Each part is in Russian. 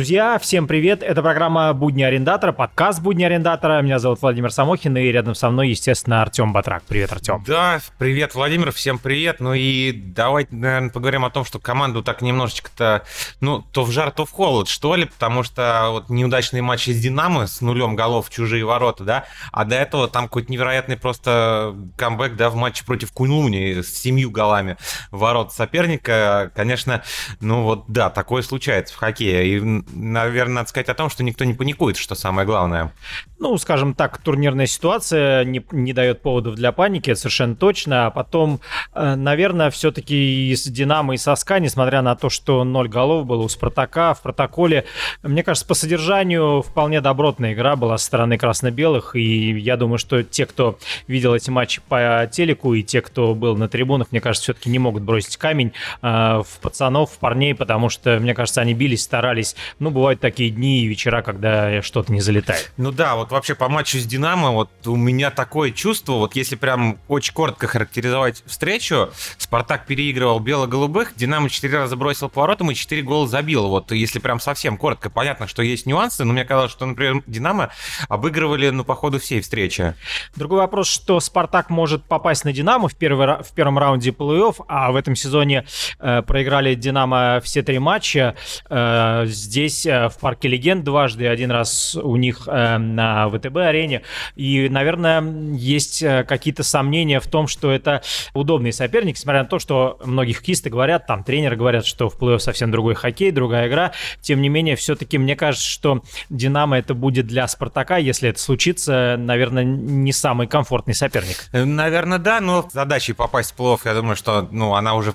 Друзья, всем привет! Это программа «Будни арендатора», подкаст «Будни арендатора». Меня зовут Владимир Самохин, и рядом со мной, естественно, Артем Батрак. Привет, Артем. Да, привет, Владимир, всем привет. Ну и давайте, наверное, поговорим о том, что команду так немножечко-то, ну, то в жар, то в холод, что ли, потому что вот неудачные матчи с «Динамо» с нулем голов в чужие ворота, да, а до этого там какой-то невероятный просто камбэк, да, в матче против Кунлуни с семью голами ворот соперника. Конечно, ну вот, да, такое случается в хоккее. И наверное, надо сказать о том, что никто не паникует, что самое главное. Ну, скажем так, турнирная ситуация не, не дает поводов для паники, совершенно точно. А потом, э, наверное, все-таки из «Динамо» и «Соска», несмотря на то, что ноль голов было у «Спартака», в протоколе, мне кажется, по содержанию вполне добротная игра была со стороны красно-белых. И я думаю, что те, кто видел эти матчи по телеку, и те, кто был на трибунах, мне кажется, все-таки не могут бросить камень э, в пацанов, в парней, потому что, мне кажется, они бились, старались ну, бывают такие дни и вечера, когда что-то не залетает. Ну да, вот вообще по матчу с Динамо, вот у меня такое чувство, вот если прям очень коротко характеризовать встречу, Спартак переигрывал бело-голубых, Динамо 4 раза бросил поворотом и 4 гола забил. Вот если прям совсем коротко, понятно, что есть нюансы, но мне казалось, что, например, Динамо обыгрывали, ну, по ходу всей встречи. Другой вопрос, что Спартак может попасть на Динамо в, первый, в первом раунде плей-офф, а в этом сезоне э, проиграли Динамо все три матча. Э, здесь здесь э, в Парке Легенд дважды, один раз у них э, на ВТБ-арене. И, наверное, есть э, какие-то сомнения в том, что это удобный соперник, несмотря на то, что многие хоккеисты говорят, там тренеры говорят, что в плей-офф совсем другой хоккей, другая игра. Тем не менее, все-таки мне кажется, что Динамо это будет для Спартака, если это случится, наверное, не самый комфортный соперник. Наверное, да, но задачей попасть в плей-офф, я думаю, что ну, она уже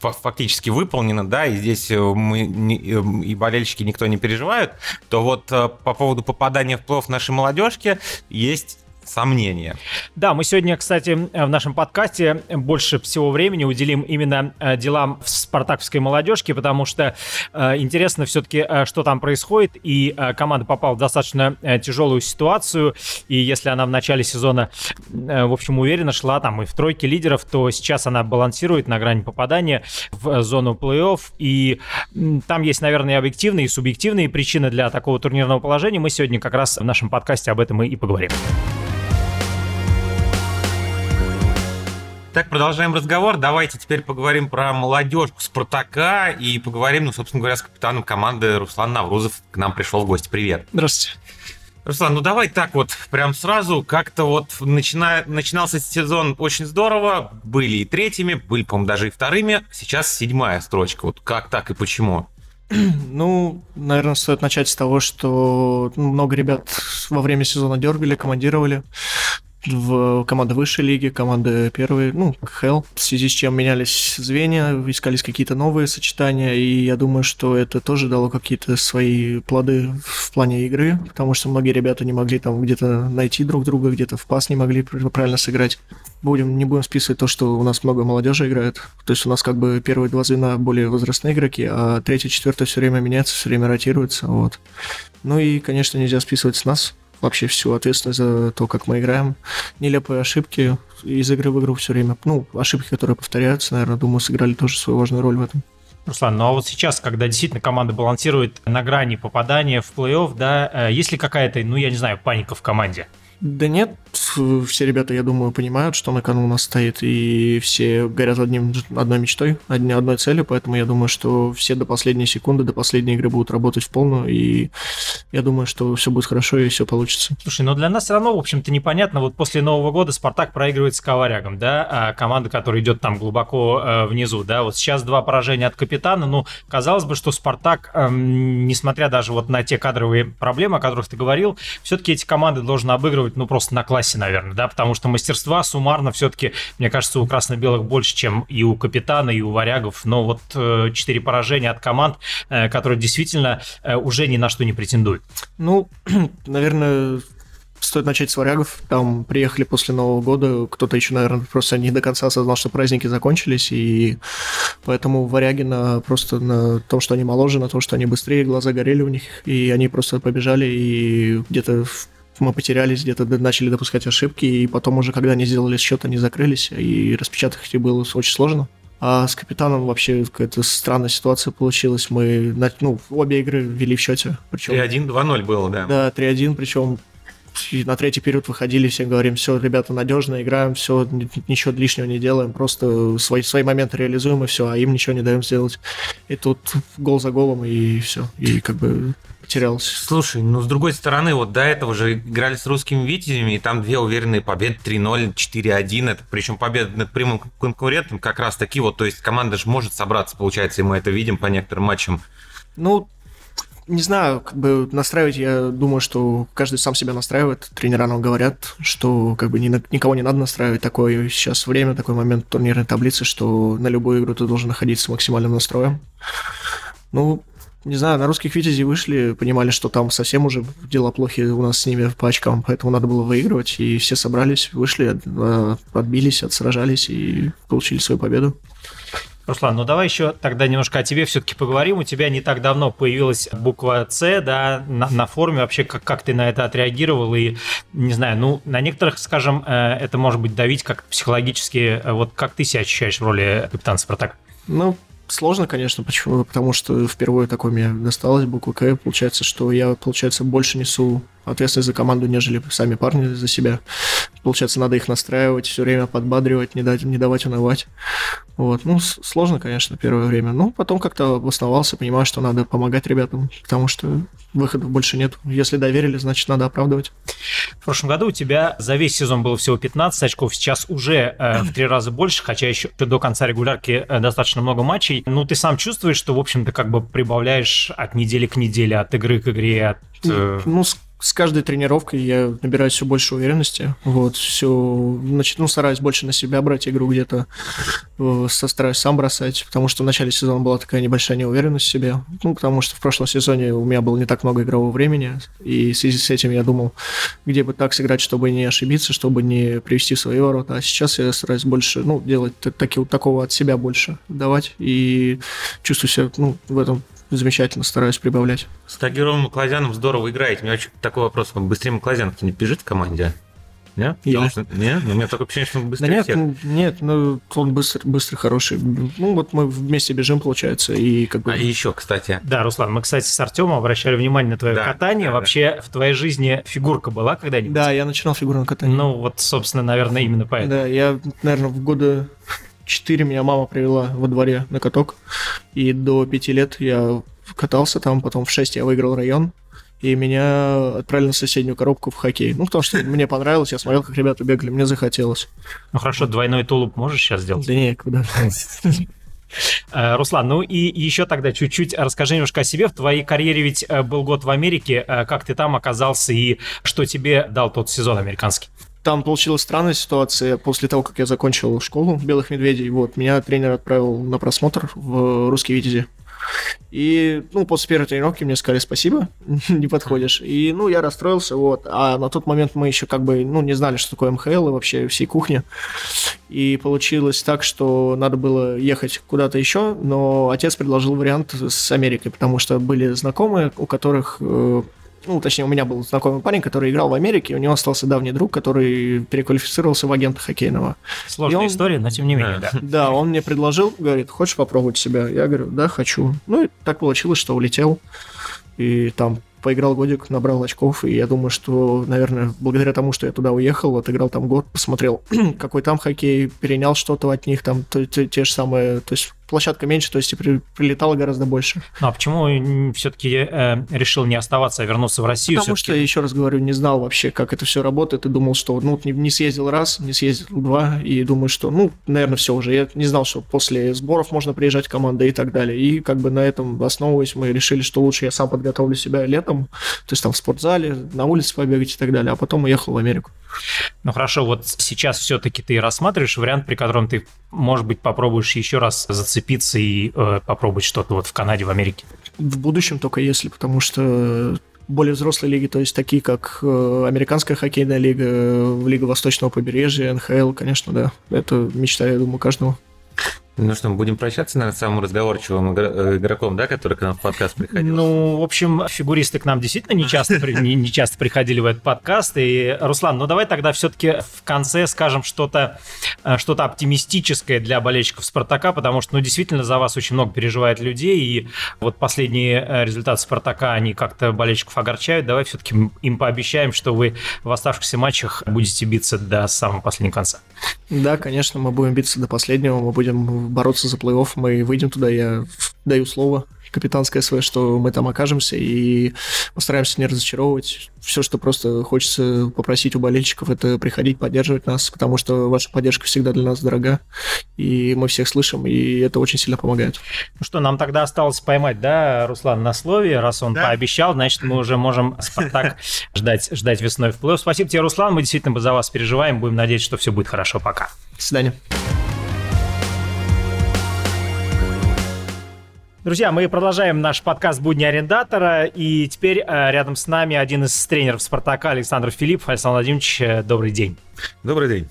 фактически выполнено, да, и здесь э, мы э, и болельщики никто не переживают, то вот э, по поводу попадания в плов нашей молодежки есть сомнения. Да, мы сегодня, кстати, в нашем подкасте больше всего времени уделим именно э, делам в спартаковской молодежке, потому что э, интересно все-таки, э, что там происходит, и команда попала в достаточно тяжелую ситуацию, и если она в начале сезона, в общем, уверенно шла там и в тройке лидеров, то сейчас она балансирует на грани попадания в зону плей-офф, и там есть, наверное, и объективные, и субъективные причины для такого турнирного положения. Мы сегодня как раз в нашем подкасте об этом и поговорим. Так, продолжаем разговор. Давайте теперь поговорим про молодежку Спартака и поговорим, ну, собственно говоря, с капитаном команды Руслан Наврузов к нам пришел в гости. Привет. Здравствуйте. Руслан, ну давай так вот, прям сразу, как-то вот начина... начинался сезон очень здорово, были и третьими, были, по-моему, даже и вторыми, сейчас седьмая строчка. Вот как так и почему? Ну, наверное, стоит начать с того, что много ребят во время сезона дергали, командировали в команды высшей лиги, команды первой, ну, КХЛ, в связи с чем менялись звенья, искались какие-то новые сочетания, и я думаю, что это тоже дало какие-то свои плоды в плане игры, потому что многие ребята не могли там где-то найти друг друга, где-то в пас не могли правильно сыграть. Будем, не будем списывать то, что у нас много молодежи играет. То есть у нас как бы первые два звена более возрастные игроки, а третий, четвертый все время меняется, все время ротируется. Вот. Ну и, конечно, нельзя списывать с нас вообще всю ответственность за то, как мы играем. Нелепые ошибки из игры в игру все время. Ну, ошибки, которые повторяются, наверное, думаю, сыграли тоже свою важную роль в этом. Руслан, ну а вот сейчас, когда действительно команда балансирует на грани попадания в плей-офф, да, э, есть ли какая-то, ну, я не знаю, паника в команде? Да нет, все ребята, я думаю, понимают, что на кону у нас стоит, и все горят одним, одной мечтой, одни, одной целью, поэтому я думаю, что все до последней секунды, до последней игры будут работать в полную, и я думаю, что все будет хорошо и все получится. Слушай, но для нас все равно, в общем-то, непонятно, вот после Нового года Спартак проигрывает с Коварягом, да, а команда, которая идет там глубоко э, внизу, да, вот сейчас два поражения от капитана, ну, казалось бы, что Спартак, э, несмотря даже вот на те кадровые проблемы, о которых ты говорил, все-таки эти команды должен обыгрывать ну, просто на классе, наверное, да, потому что мастерства суммарно все-таки, мне кажется, у красно-белых больше, чем и у капитана, и у варягов, но вот э, четыре поражения от команд, э, которые действительно э, уже ни на что не претендуют. Ну, наверное, Стоит начать с варягов. Там приехали после Нового года. Кто-то еще, наверное, просто не до конца осознал, что праздники закончились. И поэтому варяги на, просто на том, что они моложе, на том, что они быстрее, глаза горели у них. И они просто побежали и где-то в мы потерялись, где-то начали допускать ошибки, и потом уже, когда они сделали счет, они закрылись, и распечатать их было очень сложно. А с капитаном вообще какая-то странная ситуация получилась. Мы ну, обе игры вели в счете. Причем, 3-1, 2-0 было, да. Да, 3-1, причем на третий период выходили, все говорим, все, ребята, надежно играем, все, ничего лишнего не делаем, просто свои, свои моменты реализуем и все, а им ничего не даем сделать. И тут гол за голом, и все. И как бы потерялся. Слушай, ну с другой стороны, вот до этого же играли с русскими витязями, и там две уверенные победы 3-0, 4-1. Это причем победа над прямым конкурентом как раз таки вот, то есть команда же может собраться, получается, и мы это видим по некоторым матчам. Ну, не знаю, как бы настраивать, я думаю, что каждый сам себя настраивает. Тренера нам говорят, что как бы ни, никого не надо настраивать. Такое сейчас время, такой момент турнирной таблицы, что на любую игру ты должен находиться с максимальным настроем. Ну, не знаю, на русских Витязей вышли, понимали, что там совсем уже дела плохи у нас с ними по очкам, поэтому надо было выигрывать, и все собрались, вышли, э, отбились, отсражались и получили свою победу. Руслан, ну давай еще тогда немножко о тебе все-таки поговорим. У тебя не так давно появилась буква С, да, на, на форуме. Вообще, как, как ты на это отреагировал? И, не знаю, ну, на некоторых, скажем, э, это может быть давить как психологически. Вот как ты себя ощущаешь в роли капитана Спартака? Ну, Сложно, конечно, почему? Потому что впервые такой мне досталось буква К. Получается, что я, получается, больше несу ответственность за команду, нежели сами парни за себя. Получается, надо их настраивать, все время подбадривать, не, дать, не давать унывать. Вот. Ну, сложно, конечно, первое время. Но потом как-то обосновался, понимаю, что надо помогать ребятам, потому что выходов больше нет. Если доверили, значит, надо оправдывать. В прошлом году у тебя за весь сезон было всего 15 очков, сейчас уже э, в три раза больше, хотя еще до конца регулярки э, достаточно много матчей. Ну, ты сам чувствуешь, что, в общем-то, как бы прибавляешь от недели к неделе, от игры к игре, от... Э... Ну, с каждой тренировкой я набираю все больше уверенности. Вот, все, значит, ну, стараюсь больше на себя брать игру где-то, э, стараюсь сам бросать, потому что в начале сезона была такая небольшая неуверенность в себе. Ну, потому что в прошлом сезоне у меня было не так много игрового времени, и в связи с этим я думал, где бы так сыграть, чтобы не ошибиться, чтобы не привести свои ворота. А сейчас я стараюсь больше, ну, делать таки, такого от себя больше давать, и чувствую себя, ну, в этом замечательно стараюсь прибавлять. С Тагировым Маклазяном здорово играете. У меня очень такой вопрос. Быстрее Маклазян не бежит в команде? Нет? Я. что, нет? Ну, у меня такое ощущение, что он быстрее да нет, всех. Ну, нет, ну, он быстрый, быстрый, хороший. Ну, вот мы вместе бежим, получается, и как бы... А еще, кстати... Да, Руслан, мы, кстати, с Артемом обращали внимание на твое да, катание. Да, Вообще, да. в твоей жизни фигурка была когда-нибудь? Да, я начинал фигурное катание. Ну, вот, собственно, наверное, именно поэтому. Да, я, наверное, в годы 4 меня мама привела во дворе на каток, и до 5 лет я катался там, потом в 6 я выиграл район, и меня отправили на соседнюю коробку в хоккей. Ну, потому что мне понравилось, я смотрел, как ребята бегали, мне захотелось. Ну хорошо, двойной тулуп можешь сейчас сделать? Да не, куда. Э, Руслан, ну и еще тогда чуть-чуть расскажи немножко о себе. В твоей карьере ведь э, был год в Америке. Э, как ты там оказался и что тебе дал тот сезон американский? Там получилась странная ситуация. После того, как я закончил школу «Белых медведей», вот, меня тренер отправил на просмотр в «Русский Витязи». И, ну, после первой тренировки мне сказали спасибо, не подходишь. И, ну, я расстроился, вот. А на тот момент мы еще как бы, ну, не знали, что такое МХЛ и вообще всей кухни. И получилось так, что надо было ехать куда-то еще, но отец предложил вариант с Америкой, потому что были знакомые, у которых э, ну, точнее, у меня был знакомый парень, который играл в Америке, у него остался давний друг, который переквалифицировался в агента хоккейного. Сложная он... история, но тем не менее, да. Да, он мне предложил, говорит, хочешь попробовать себя? Я говорю, да, хочу. Ну, и так получилось, что улетел. И там поиграл годик, набрал очков, и я думаю, что, наверное, благодаря тому, что я туда уехал, отыграл там год, посмотрел, какой там хоккей, перенял что-то от них, там те, те, те же самые, то есть площадка меньше, то есть и при, прилетало гораздо больше. Ну а почему все-таки э, решил не оставаться, а вернуться в Россию? Потому что, еще раз говорю, не знал вообще, как это все работает, и думал, что ну не, не съездил раз, не съездил два, и думаю, что, ну, наверное, все уже. Я не знал, что после сборов можно приезжать команда и так далее. И как бы на этом основываясь, мы решили, что лучше я сам подготовлю себя летом, то есть там в спортзале, на улице побегать и так далее, а потом уехал в Америку. Ну хорошо, вот сейчас все-таки ты рассматриваешь вариант, при котором ты, может быть, попробуешь еще раз зацепиться и э, попробовать что-то вот в Канаде, в Америке? В будущем только если, потому что более взрослые лиги, то есть такие как э, Американская хоккейная лига, э, Лига Восточного побережья, НХЛ, конечно, да. Это мечта, я думаю, каждого. Ну что, мы будем прощаться, наверное, с самым разговорчивым э, игроком, да, который к нам в подкаст приходил? Ну, в общем, фигуристы к нам действительно не часто, не, не часто приходили в этот подкаст. И, Руслан, ну давай тогда все-таки в конце скажем что-то э, что оптимистическое для болельщиков Спартака, потому что, ну, действительно, за вас очень много переживает людей, и вот последние э, результаты Спартака, они как-то болельщиков огорчают. Давай все-таки им пообещаем, что вы в оставшихся матчах будете биться до самого последнего конца. Да, конечно, мы будем биться до последнего, мы будем бороться за плей-офф, мы выйдем туда, я даю слово капитанское свое, что мы там окажемся, и постараемся не разочаровывать. Все, что просто хочется попросить у болельщиков, это приходить, поддерживать нас, потому что ваша поддержка всегда для нас дорога, и мы всех слышим, и это очень сильно помогает. Ну что, нам тогда осталось поймать, да, Руслан, на слове, раз он да. пообещал, значит, мы уже можем Спартак ждать, ждать весной в плей-офф. Спасибо тебе, Руслан, мы действительно за вас переживаем, будем надеяться, что все будет хорошо. Пока. До свидания. Друзья, мы продолжаем наш подкаст «Будни арендатора», и теперь э, рядом с нами один из тренеров «Спартака» Александр Филипп. Александр Владимирович, э, добрый день. Добрый день.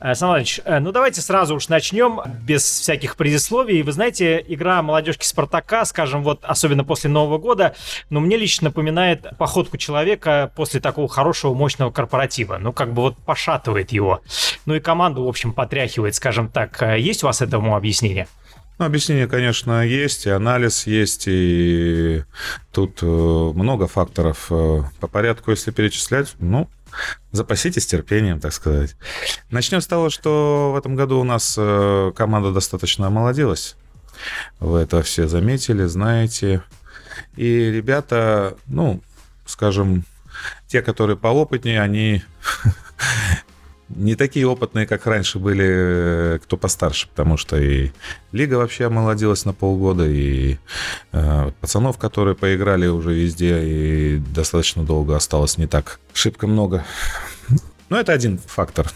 Э, Александр Владимирович, ну давайте сразу уж начнем, без всяких предисловий. Вы знаете, игра молодежки «Спартака», скажем, вот особенно после Нового года, ну мне лично напоминает походку человека после такого хорошего, мощного корпоратива. Ну как бы вот пошатывает его. Ну и команду, в общем, потряхивает, скажем так. Есть у вас этому объяснение? Ну, объяснение, конечно, есть, и анализ есть, и тут э, много факторов. Э, по порядку, если перечислять, ну, запаситесь терпением, так сказать. Начнем с того, что в этом году у нас э, команда достаточно омолодилась. Вы это все заметили, знаете. И ребята, ну, скажем, те, которые поопытнее, они не такие опытные, как раньше были, э, кто постарше, потому что и лига вообще омолодилась на полгода, и э, пацанов, которые поиграли уже везде, и достаточно долго осталось не так шибко много. Но это один фактор.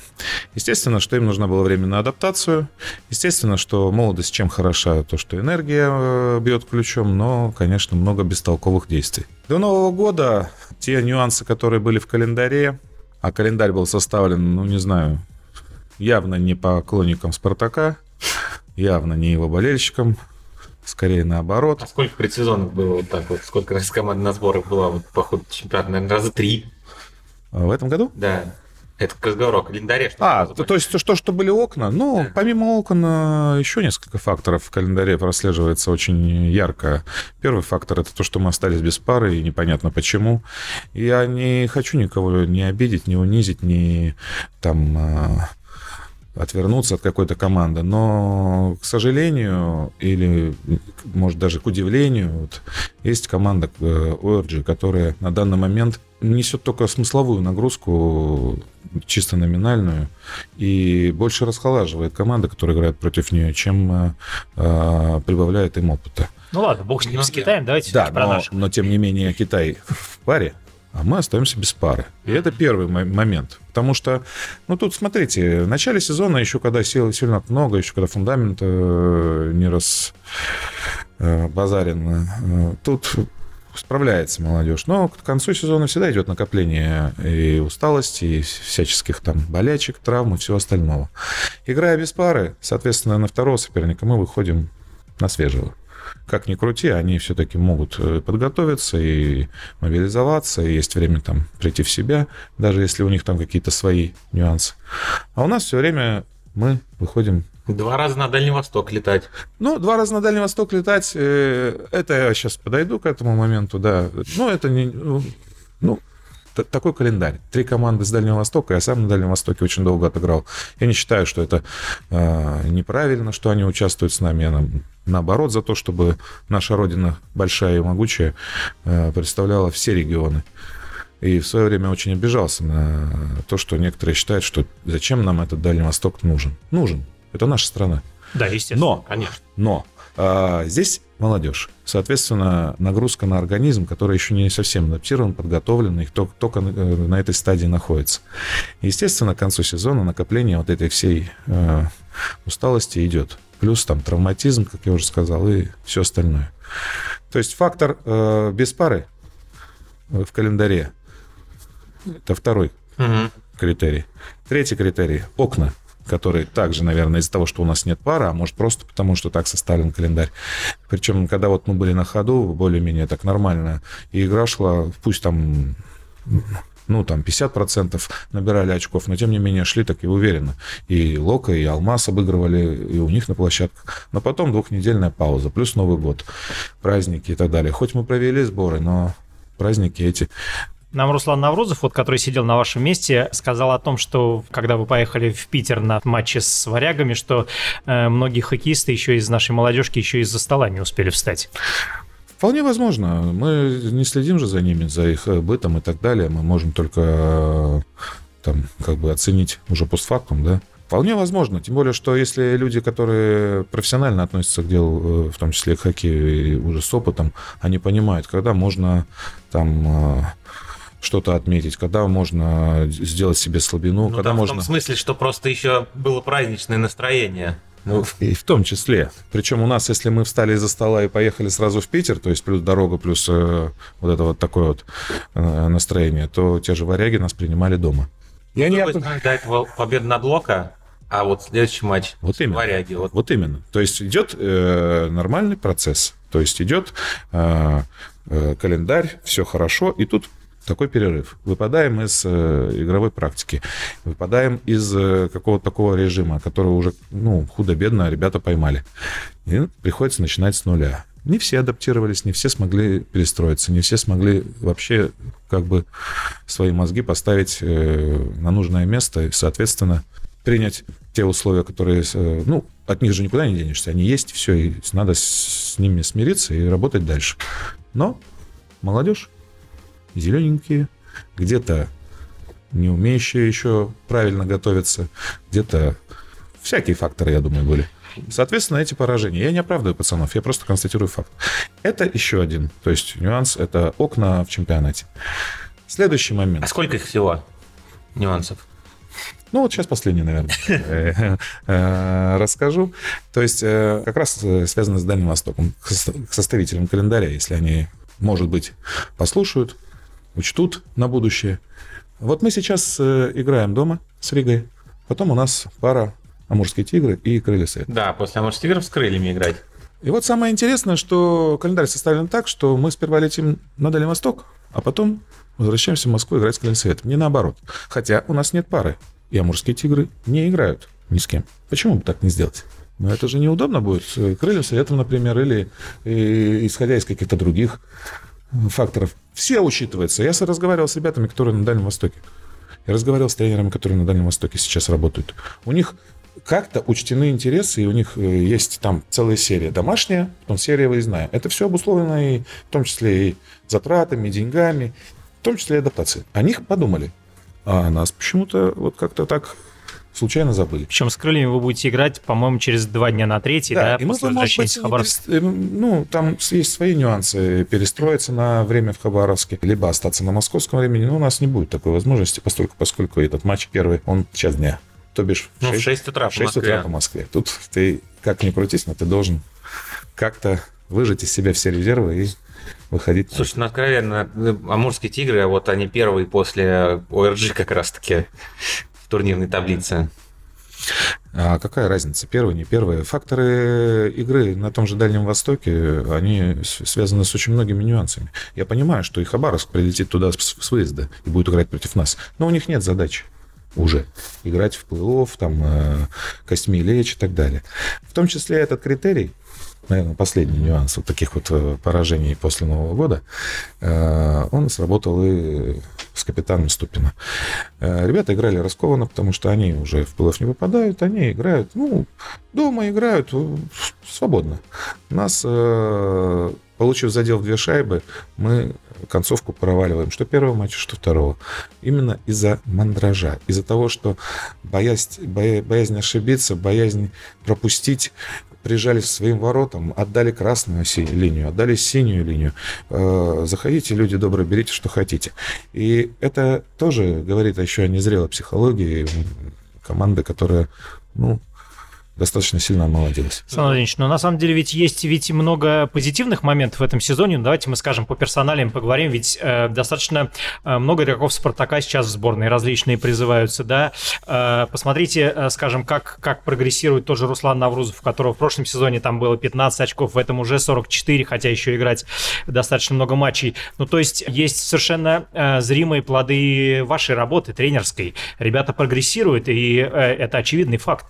Естественно, что им нужно было время на адаптацию. Естественно, что молодость чем хороша, то, что энергия э, бьет ключом, но, конечно, много бестолковых действий. До Нового года те нюансы, которые были в календаре, а календарь был составлен, ну, не знаю, явно не поклонникам «Спартака», явно не его болельщикам, скорее наоборот. А сколько предсезонов было вот так вот? Сколько раз команд на сборах была вот по ходу чемпионата? Наверное, раза три. А в этом году? Да. Это о календаре. Что а, то, то есть то, что были окна? Ну, да. помимо окон, э, еще несколько факторов в календаре прослеживается очень ярко. Первый фактор – это то, что мы остались без пары, и непонятно почему. Я не хочу никого не обидеть, не унизить, не там э, отвернуться от какой-то команды. Но, к сожалению, или, может, даже к удивлению, вот, есть команда ORG, э, которая на данный момент несет только смысловую нагрузку, чисто номинальную, и больше расхолаживает команды, которые играют против нее, чем э, э, прибавляет им опыта. Ну ладно, бог с ним, ну, с Китаем, давайте да, но, но тем не менее Китай в паре, а мы остаемся без пары. И это первый момент. Потому что, ну тут, смотрите, в начале сезона, еще когда сил сильно много, еще когда фундамент э, не раз э, базарен, э, тут справляется молодежь. Но к концу сезона всегда идет накопление и усталости, и всяческих там болячек, травм и всего остального. Играя без пары, соответственно, на второго соперника мы выходим на свежего. Как ни крути, они все-таки могут э, подготовиться и мобилизоваться, и есть время там прийти в себя, даже если у них там какие-то свои нюансы. А у нас все время мы выходим Два раза на Дальний Восток летать. Ну, два раза на Дальний Восток летать, э, это я сейчас подойду к этому моменту, да. Ну, это не... Ну, ну такой календарь. Три команды с Дальнего Востока, я сам на Дальнем Востоке очень долго отыграл. Я не считаю, что это э, неправильно, что они участвуют с нами. Я на, наоборот за то, чтобы наша Родина, большая и могучая, э, представляла все регионы. И в свое время очень обижался на то, что некоторые считают, что зачем нам этот Дальний Восток нужен. Нужен. Это наша страна. Да, естественно. Но, конечно. Но а, здесь молодежь. Соответственно, нагрузка на организм, который еще не совсем адаптирован, подготовлен, и только, только на этой стадии находится. Естественно, к концу сезона накопление вот этой всей э, усталости идет. Плюс там травматизм, как я уже сказал, и все остальное. То есть фактор э, без пары в календаре – это второй угу. критерий. Третий критерий – окна который также, наверное, из-за того, что у нас нет пары, а может просто потому, что так составлен календарь. Причем, когда вот мы были на ходу, более-менее так нормально, и игра шла, пусть там ну, там, 50% набирали очков, но, тем не менее, шли так и уверенно. И Лока, и Алмаз обыгрывали, и у них на площадках. Но потом двухнедельная пауза, плюс Новый год, праздники и так далее. Хоть мы провели сборы, но праздники эти нам Руслан Наврузов, вот, который сидел на вашем месте, сказал о том, что когда вы поехали в Питер на матчи с варягами, что э, многие хоккеисты еще из нашей молодежки еще из-за стола не успели встать. Вполне возможно. Мы не следим же за ними, за их бытом и так далее. Мы можем только э, там как бы оценить уже постфактум, да. Вполне возможно. Тем более, что если люди, которые профессионально относятся к делу, э, в том числе к хоккею, и уже с опытом, они понимают, когда можно там э, что-то отметить, когда можно сделать себе слабину, ну, когда да, можно... В том смысле, что просто еще было праздничное настроение. Ну, и в том числе. Причем у нас, если мы встали из-за стола и поехали сразу в Питер, то есть плюс дорога, плюс э, вот это вот такое вот э, настроение, то те же варяги нас принимали дома. Я не... До этого победа над Лока, а вот следующий матч вот именно. варяги. Вот. вот именно. То есть идет э, нормальный процесс. То есть идет э, э, календарь, все хорошо, и тут такой перерыв. Выпадаем из э, игровой практики, выпадаем из э, какого-то такого режима, который уже, ну, худо-бедно ребята поймали. И приходится начинать с нуля. Не все адаптировались, не все смогли перестроиться, не все смогли вообще как бы свои мозги поставить э, на нужное место и, соответственно, принять те условия, которые, э, ну, от них же никуда не денешься, они есть, все, и надо с ними смириться и работать дальше. Но молодежь зелененькие, где-то не умеющие еще правильно готовиться, где-то всякие факторы, я думаю, были. Соответственно, эти поражения. Я не оправдываю пацанов, я просто констатирую факт. Это еще один, то есть нюанс, это окна в чемпионате. Следующий момент. А сколько их всего нюансов? Ну, вот сейчас последний, наверное, э, э, расскажу. То есть, э, как раз связано с Дальним Востоком, к составителям календаря, если они, может быть, послушают, учтут на будущее. Вот мы сейчас э, играем дома с Ригой. Потом у нас пара Амурские тигры и Крылья Свет. Да, после Амурских тигров с крыльями играть. И вот самое интересное, что календарь составлен так, что мы сперва летим на Дальний Восток, а потом возвращаемся в Москву играть с Крылья Свет. Не наоборот. Хотя у нас нет пары. И Амурские тигры не играют ни с кем. Почему бы так не сделать? Но это же неудобно будет с Крыльям Светом, например, или и, исходя из каких-то других факторов. Все учитываются. Я разговаривал с ребятами, которые на Дальнем Востоке. Я разговаривал с тренерами, которые на Дальнем Востоке сейчас работают. У них как-то учтены интересы, и у них э, есть там целая серия домашняя, потом серия выездная. Это все обусловлено и в том числе и затратами, и деньгами, в том числе и адаптацией. О них подумали. А нас почему-то вот как-то так случайно забыли. Причем с крыльями вы будете играть, по-моему, через два дня на третий, да, да и после возвращения из Хабаровска. Перест... Ну, там есть свои нюансы. Перестроиться на время в Хабаровске, либо остаться на московском времени. Но у нас не будет такой возможности, поскольку, поскольку этот матч первый, он час дня. То бишь в 6, ну, в 6 утра 6 утра по Москве. Тут ты как ни крутись, но ты должен как-то выжать из себя все резервы и выходить. Слушай, ну откровенно, амурские тигры, а вот они первые после ОРГ как раз-таки турнирной таблице. А какая разница, первый, не первый? Факторы игры на том же Дальнем Востоке, они связаны с очень многими нюансами. Я понимаю, что и Хабаровск прилетит туда с выезда и будет играть против нас, но у них нет задачи уже играть в плей-офф, там, э, костьми лечь и так далее. В том числе этот критерий, наверное, последний нюанс вот таких вот э, поражений после Нового года, э, он сработал и с капитаном Ступина. Э, ребята играли раскованно, потому что они уже в плей не попадают, они играют, ну, дома играют свободно. Нас, получив задел в две шайбы, мы концовку проваливаем, что первого матча, что второго. Именно из-за мандража, из-за того, что боязнь, боязнь ошибиться, боязнь пропустить, прижались к своим воротам, отдали красную линию, отдали синюю линию. Э, заходите, люди добрые, берите, что хотите. И это тоже говорит еще о незрелой психологии команды, которая, ну, достаточно сильно омолодилась. Александр Владимирович, но на самом деле ведь есть ведь много позитивных моментов в этом сезоне. Ну, давайте мы скажем по персоналиям поговорим, ведь э, достаточно э, много игроков Спартака сейчас в сборной различные призываются, да. Э, посмотрите, э, скажем, как, как прогрессирует тоже Руслан Наврузов, у которого в прошлом сезоне там было 15 очков, в этом уже 44, хотя еще играть достаточно много матчей. Ну, то есть есть совершенно э, зримые плоды вашей работы тренерской. Ребята прогрессируют, и э, это очевидный факт.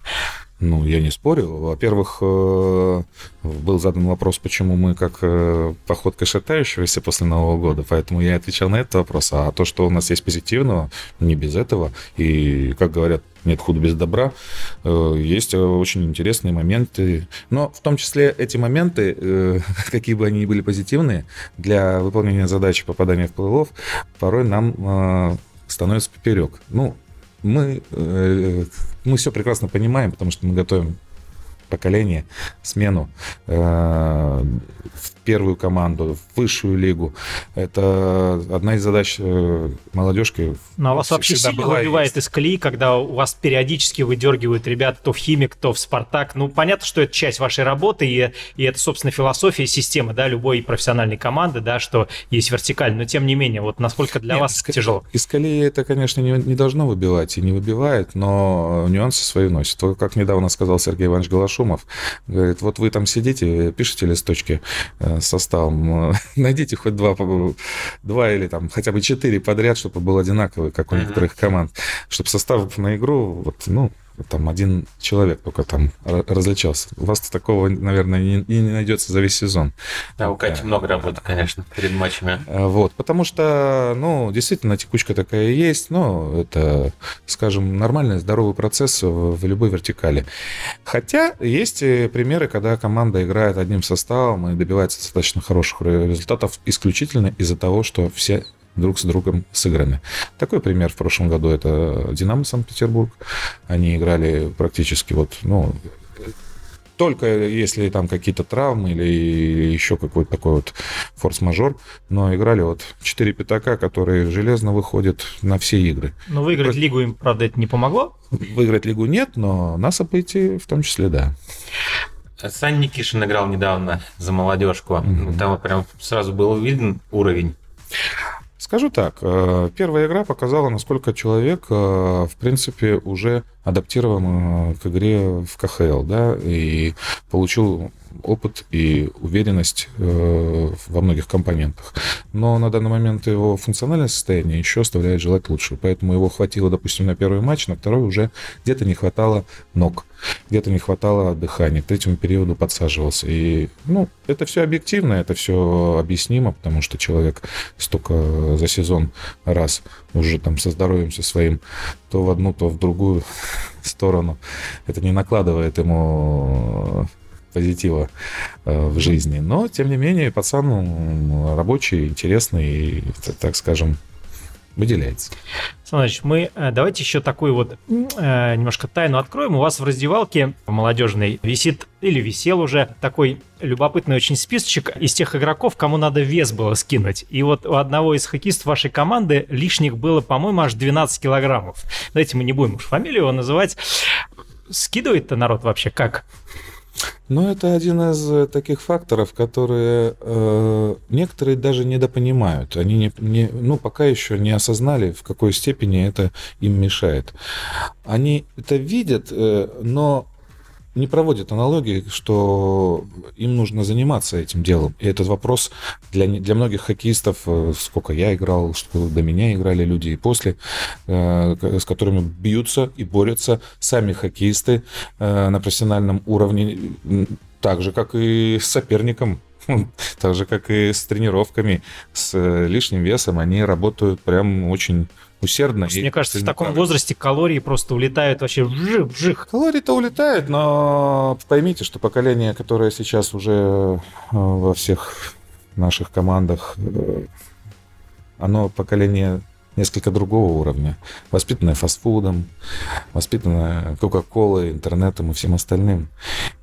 Ну, я не спорю. Во-первых, э, был задан вопрос, почему мы как э, походка шатающегося после Нового года, поэтому я отвечал на этот вопрос. А то, что у нас есть позитивного, не без этого. И, как говорят, нет худа без добра. Э, есть очень интересные моменты. Но в том числе эти моменты, какие бы они ни были позитивные, для выполнения задачи попадания в плей-офф, порой нам становится поперек. Ну, мы, э, мы все прекрасно понимаем, потому что мы готовим поколение, смену э, первую команду, в высшую лигу. Это одна из задач э, молодежки. Но у вас вообще сильно выбивает из колеи, когда у вас периодически выдергивают ребят то в Химик, то в Спартак. Ну, понятно, что это часть вашей работы, и, и это, собственно, философия системы, да, любой профессиональной команды, да, что есть вертикаль. Но, тем не менее, вот насколько для Нет, вас из, тяжело? Из колеи это, конечно, не, не должно выбивать и не выбивает, но нюансы свои носит. Как недавно сказал Сергей Иванович Галаш, Шумов. Говорит, вот вы там сидите, пишете листочки э, составом, найдите хоть два, два или там хотя бы четыре подряд, чтобы был одинаковый, как у некоторых команд, чтобы состав на игру, вот, ну, там один человек только там различался. У вас такого, наверное, и не, найдется за весь сезон. Да, у Кати да. много работы, конечно, перед матчами. А, вот, потому что, ну, действительно, текучка такая есть, но это, скажем, нормальный, здоровый процесс в любой вертикали. Хотя есть примеры, когда команда играет одним составом и добивается достаточно хороших результатов исключительно из-за того, что все друг с другом сыграны. Такой пример в прошлом году это «Динамо Санкт-Петербург». Они играли практически вот, ну, только если там какие-то травмы или еще какой-то такой вот форс-мажор, но играли вот четыре пятака, которые железно выходят на все игры. Но выиграть Про... лигу им, правда, это не помогло? Выиграть лигу нет, но нас обойти в том числе, да. Сань Никишин играл недавно за молодежку. Mm-hmm. Там прям сразу был виден уровень. Скажу так, э, первая игра показала, насколько человек, э, в принципе, уже адаптирован э, к игре в КХЛ, да, и получил опыт и уверенность э, во многих компонентах. Но на данный момент его функциональное состояние еще оставляет желать лучшего. Поэтому его хватило, допустим, на первый матч, на второй уже где-то не хватало ног, где-то не хватало дыхания. К третьему периоду подсаживался. И, ну, это все объективно, это все объяснимо, потому что человек столько за сезон раз уже там со здоровьем со своим то в одну, то в другую сторону. Это не накладывает ему позитива э, в жизни. Но, тем не менее, пацан рабочий, интересный и, так скажем, выделяется. Значит, мы э, давайте еще такую вот э, немножко тайну откроем. У вас в раздевалке молодежной висит или висел уже такой любопытный очень списочек из тех игроков, кому надо вес было скинуть. И вот у одного из хоккеистов вашей команды лишних было, по-моему, аж 12 килограммов. Давайте мы не будем уж фамилию его называть. Скидывает-то народ вообще как? Ну, это один из э, таких факторов, которые э, некоторые даже недопонимают. Они не, не, ну, пока еще не осознали, в какой степени это им мешает. Они это видят, э, но не проводят аналогии, что им нужно заниматься этим делом. И этот вопрос для, для многих хоккеистов, э, сколько я играл, что до меня играли люди и после, э, с которыми бьются и борются сами хоккеисты э, на профессиональном уровне, так же, как и с соперником так же, как и с тренировками, с лишним весом, они работают прям очень усердно. Мне кажется, в таком возрасте калории просто улетают вообще вжих, вжих. Калории-то улетают, но поймите, что поколение, которое сейчас уже э, во всех наших командах, э, оно поколение несколько другого уровня. Воспитанная фастфудом, воспитанная Кока-Колой, интернетом и всем остальным.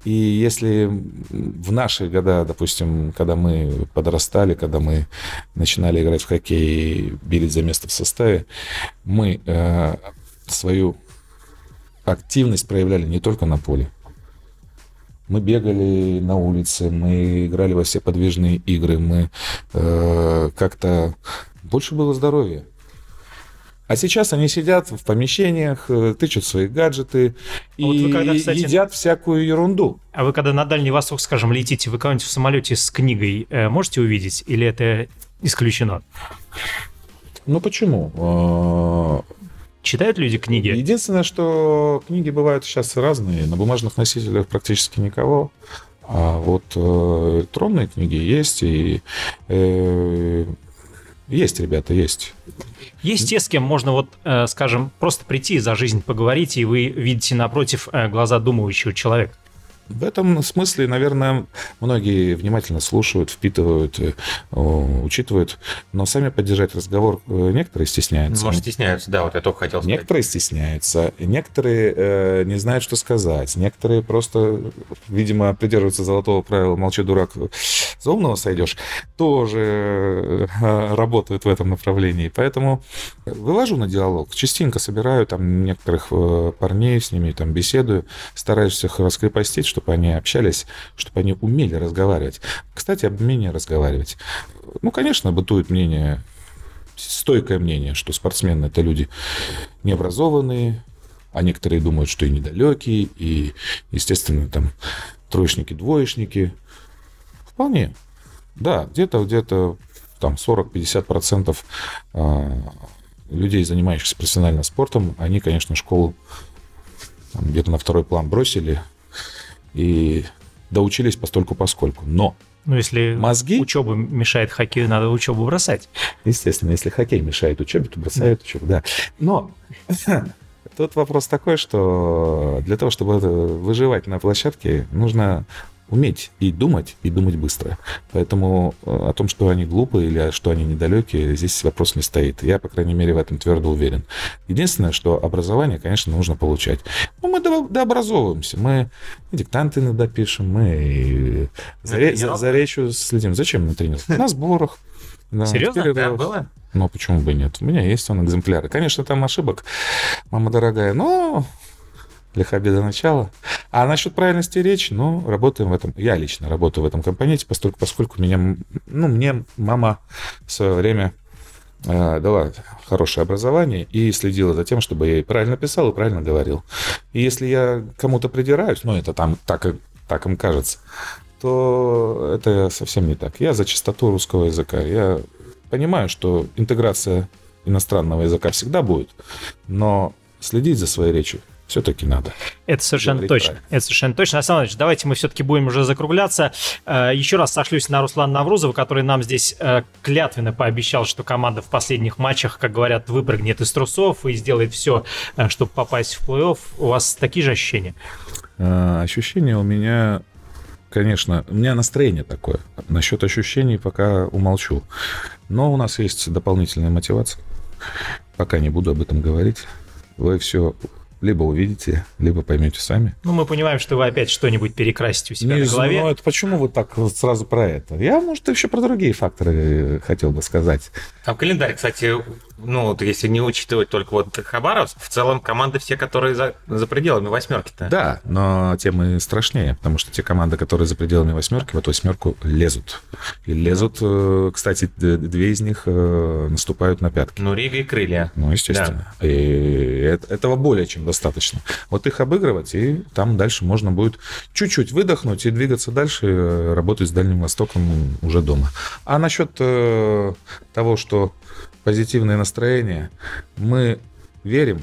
И если в наши года, допустим, когда мы подрастали, когда мы начинали играть в хоккей и бились за место в составе, мы э, свою активность проявляли не только на поле. Мы бегали на улице, мы играли во все подвижные игры, мы э, как-то... Больше было здоровья. А сейчас они сидят в помещениях, э, тычут свои гаджеты и вот вы когда, кстати... едят всякую ерунду. А вы когда на Дальний Восток, скажем, летите, вы кого-нибудь в самолете с книгой э, можете увидеть? Или это исключено? Ну почему? А, Читают люди книги? Единственное, что книги бывают сейчас разные. На бумажных носителях практически никого. А вот э, электронные книги есть, и э, есть, ребята, есть. Есть те, с кем можно, вот, э, скажем, просто прийти за жизнь поговорить, и вы видите напротив э, глаза думающего человека. В этом смысле, наверное, многие внимательно слушают, впитывают, э, учитывают, но сами поддержать разговор э, некоторые стесняются. Может, стесняются, да, вот я только хотел сказать. Некоторые стесняются, некоторые э, не знают, что сказать, некоторые просто, видимо, придерживаются золотого правила «молчи, дурак, за умного сойдешь», тоже э, работают в этом направлении. Поэтому вывожу на диалог, частенько собираю там некоторых э, парней, с ними там беседую, стараюсь их раскрепостить, чтобы они общались, чтобы они умели разговаривать. Кстати, об умении разговаривать. Ну, конечно, бытует мнение, стойкое мнение, что спортсмены – это люди необразованные, а некоторые думают, что и недалекие, и, естественно, там троечники, двоечники. Вполне. Да, где-то где-то там 40-50% а, людей, занимающихся профессиональным спортом, они, конечно, школу где-то на второй план бросили, и доучились постольку поскольку. Но ну, если мозги... учеба мешает хоккею, надо учебу бросать. Естественно, если хоккей мешает учебе, то бросают да. учебу, да. Но тут вопрос такой, что для того, чтобы выживать на площадке, нужно уметь и думать, и думать быстро. Поэтому э, о том, что они глупые или что они недалекие, здесь вопрос не стоит. Я, по крайней мере, в этом твердо уверен. Единственное, что образование, конечно, нужно получать. Ну, мы дообразовываемся, мы диктанты иногда пишем, мы за, ре- за, за речью следим. Зачем на тренировках? На сборах. Да, Серьезно? Да, было? Ну, почему бы нет? У меня есть он экземпляры. Конечно, там ошибок, мама дорогая, но лиха беда начала. А насчет правильности речи, ну, работаем в этом, я лично работаю в этом компоненте, поскольку, поскольку меня, ну, мне мама в свое время э, дала хорошее образование и следила за тем, чтобы я и правильно писал и правильно говорил. И если я кому-то придираюсь, ну, это там так, так им кажется, то это совсем не так. Я за чистоту русского языка. Я понимаю, что интеграция иностранного языка всегда будет, но следить за своей речью все-таки надо. Это совершенно точно. Правильно. Это совершенно точно. Александр Ильич, давайте мы все-таки будем уже закругляться. Э, еще раз сошлюсь на Руслана Наврузова, который нам здесь э, клятвенно пообещал, что команда в последних матчах, как говорят, выпрыгнет из трусов и сделает все, э, чтобы попасть в плей-офф. У вас такие же ощущения? Ощущения у меня конечно, у меня настроение такое. Насчет ощущений пока умолчу. Но у нас есть дополнительная мотивация. Пока не буду об этом говорить. Вы все либо увидите, либо поймете сами. Ну, мы понимаем, что вы опять что-нибудь перекрасите у себя не на голове. Ну, это почему вы так вот сразу про это? Я, может, еще про другие факторы э, хотел бы сказать. Там календарь, кстати, ну, вот если не учитывать только вот Хабаровск, в целом команды все, которые за, за пределами восьмерки-то. Да, но темы страшнее, потому что те команды, которые за пределами восьмерки, в эту восьмерку лезут. И лезут, э, кстати, две из них э, наступают на пятки. Ну, Рига и Крылья. Ну, естественно. Да. И этого более чем достаточно. Вот их обыгрывать, и там дальше можно будет чуть-чуть выдохнуть и двигаться дальше, э, работать с Дальним Востоком уже дома. А насчет того, что позитивное настроение, мы верим,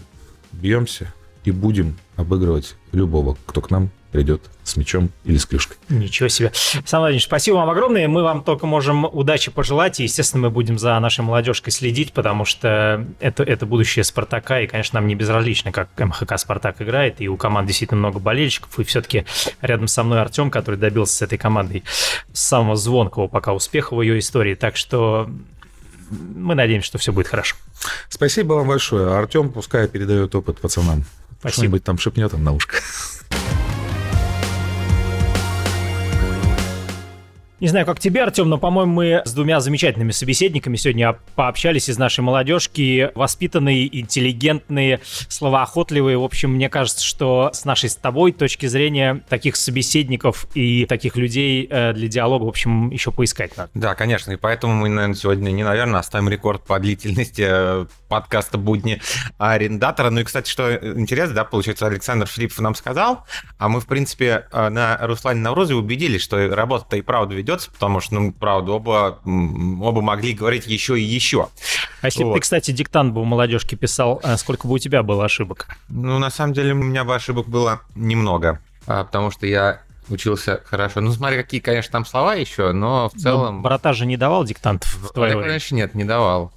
бьемся и будем обыгрывать любого, кто к нам придет с мячом или с клюшкой. Ничего себе. Александр Владимирович, спасибо вам огромное. Мы вам только можем удачи пожелать. И, естественно, мы будем за нашей молодежкой следить, потому что это, это будущее Спартака. И, конечно, нам не безразлично, как МХК Спартак играет. И у команд действительно много болельщиков. И все-таки рядом со мной Артем, который добился с этой командой самого звонкого пока успеха в ее истории. Так что мы надеемся, что все будет хорошо. Спасибо вам большое. Артем пускай передает опыт пацанам. Спасибо. Что-нибудь там шепнет им на ушко. Не знаю, как тебе, Артем, но, по-моему, мы с двумя замечательными собеседниками сегодня пообщались из нашей молодежки. Воспитанные, интеллигентные, словоохотливые. В общем, мне кажется, что с нашей с тобой точки зрения таких собеседников и таких людей э, для диалога, в общем, еще поискать надо. Да, конечно. И поэтому мы, наверное, сегодня не, наверное, оставим рекорд по длительности э, подкаста «Будни арендатора». Ну и, кстати, что интересно, да, получается, Александр Филиппов нам сказал, а мы, в принципе, э, на Руслане Наврозе убедились, что работа-то и правда ведется, потому что, ну, правда, оба, оба могли говорить еще и еще. А если вот. бы ты, кстати, диктант бы у молодежки писал, э, сколько бы у тебя было ошибок? Ну, на самом деле, у меня бы ошибок было немного, а, потому что я учился хорошо. Ну, смотри, какие, конечно, там слова еще, но в целом... Но брата же не давал диктантов в твое время? нет, не давал.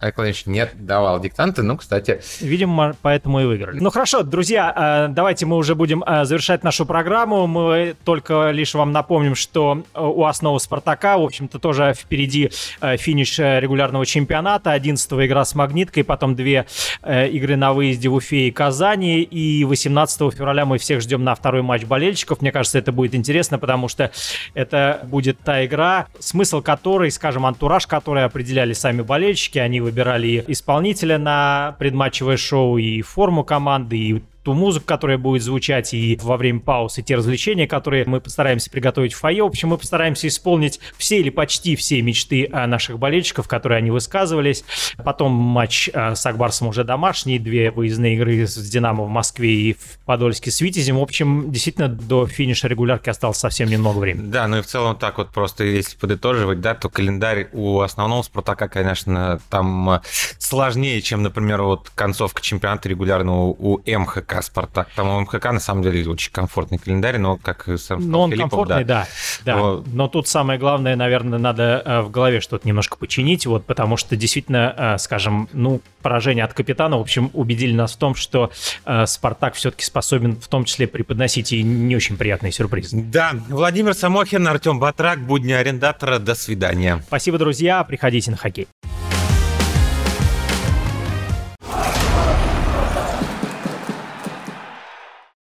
Владимирович нет давал диктанты, ну, кстати... Видимо, поэтому и выиграли. Ну, хорошо, друзья, э, давайте мы уже будем э, завершать нашу программу. Мы только лишь вам напомним, что э, у основы «Спартака», в общем-то, тоже впереди финиш регулярного чемпионата. 11 игра с «Магниткой», потом две игры на выезде в Уфе и Казани. И 18 февраля мы всех ждем на второй матч болельщиков. Мне кажется, это будет интересно, потому что это будет та игра, смысл которой, скажем, антураж, который определяли сами болельщики. Они выбирали исполнителя на предматчевое шоу и форму команды, и ту музыку, которая будет звучать и во время пауз, и те развлечения, которые мы постараемся приготовить в фойе. В общем, мы постараемся исполнить все или почти все мечты а, наших болельщиков, которые они высказывались. Потом матч а, с Акбарсом уже домашний, две выездные игры с Динамо в Москве и в Подольске с Витязем. В общем, действительно, до финиша регулярки осталось совсем немного времени. Да, ну и в целом так вот просто, если подытоживать, да, то календарь у основного Спартака, конечно, там сложнее, чем, например, вот концовка чемпионата регулярного у МХК МХК «Спартак». Там у МХК, на самом деле, очень комфортный календарь, но как сам сказал, Но он Филиппов, комфортный, да. да, да. Но... но тут самое главное, наверное, надо э, в голове что-то немножко починить, вот, потому что действительно, э, скажем, ну, поражение от капитана, в общем, убедили нас в том, что э, «Спартак» все-таки способен в том числе преподносить и не очень приятные сюрпризы. Да, Владимир Самохин, Артем Батрак, будни арендатора. До свидания. Спасибо, друзья. Приходите на хоккей.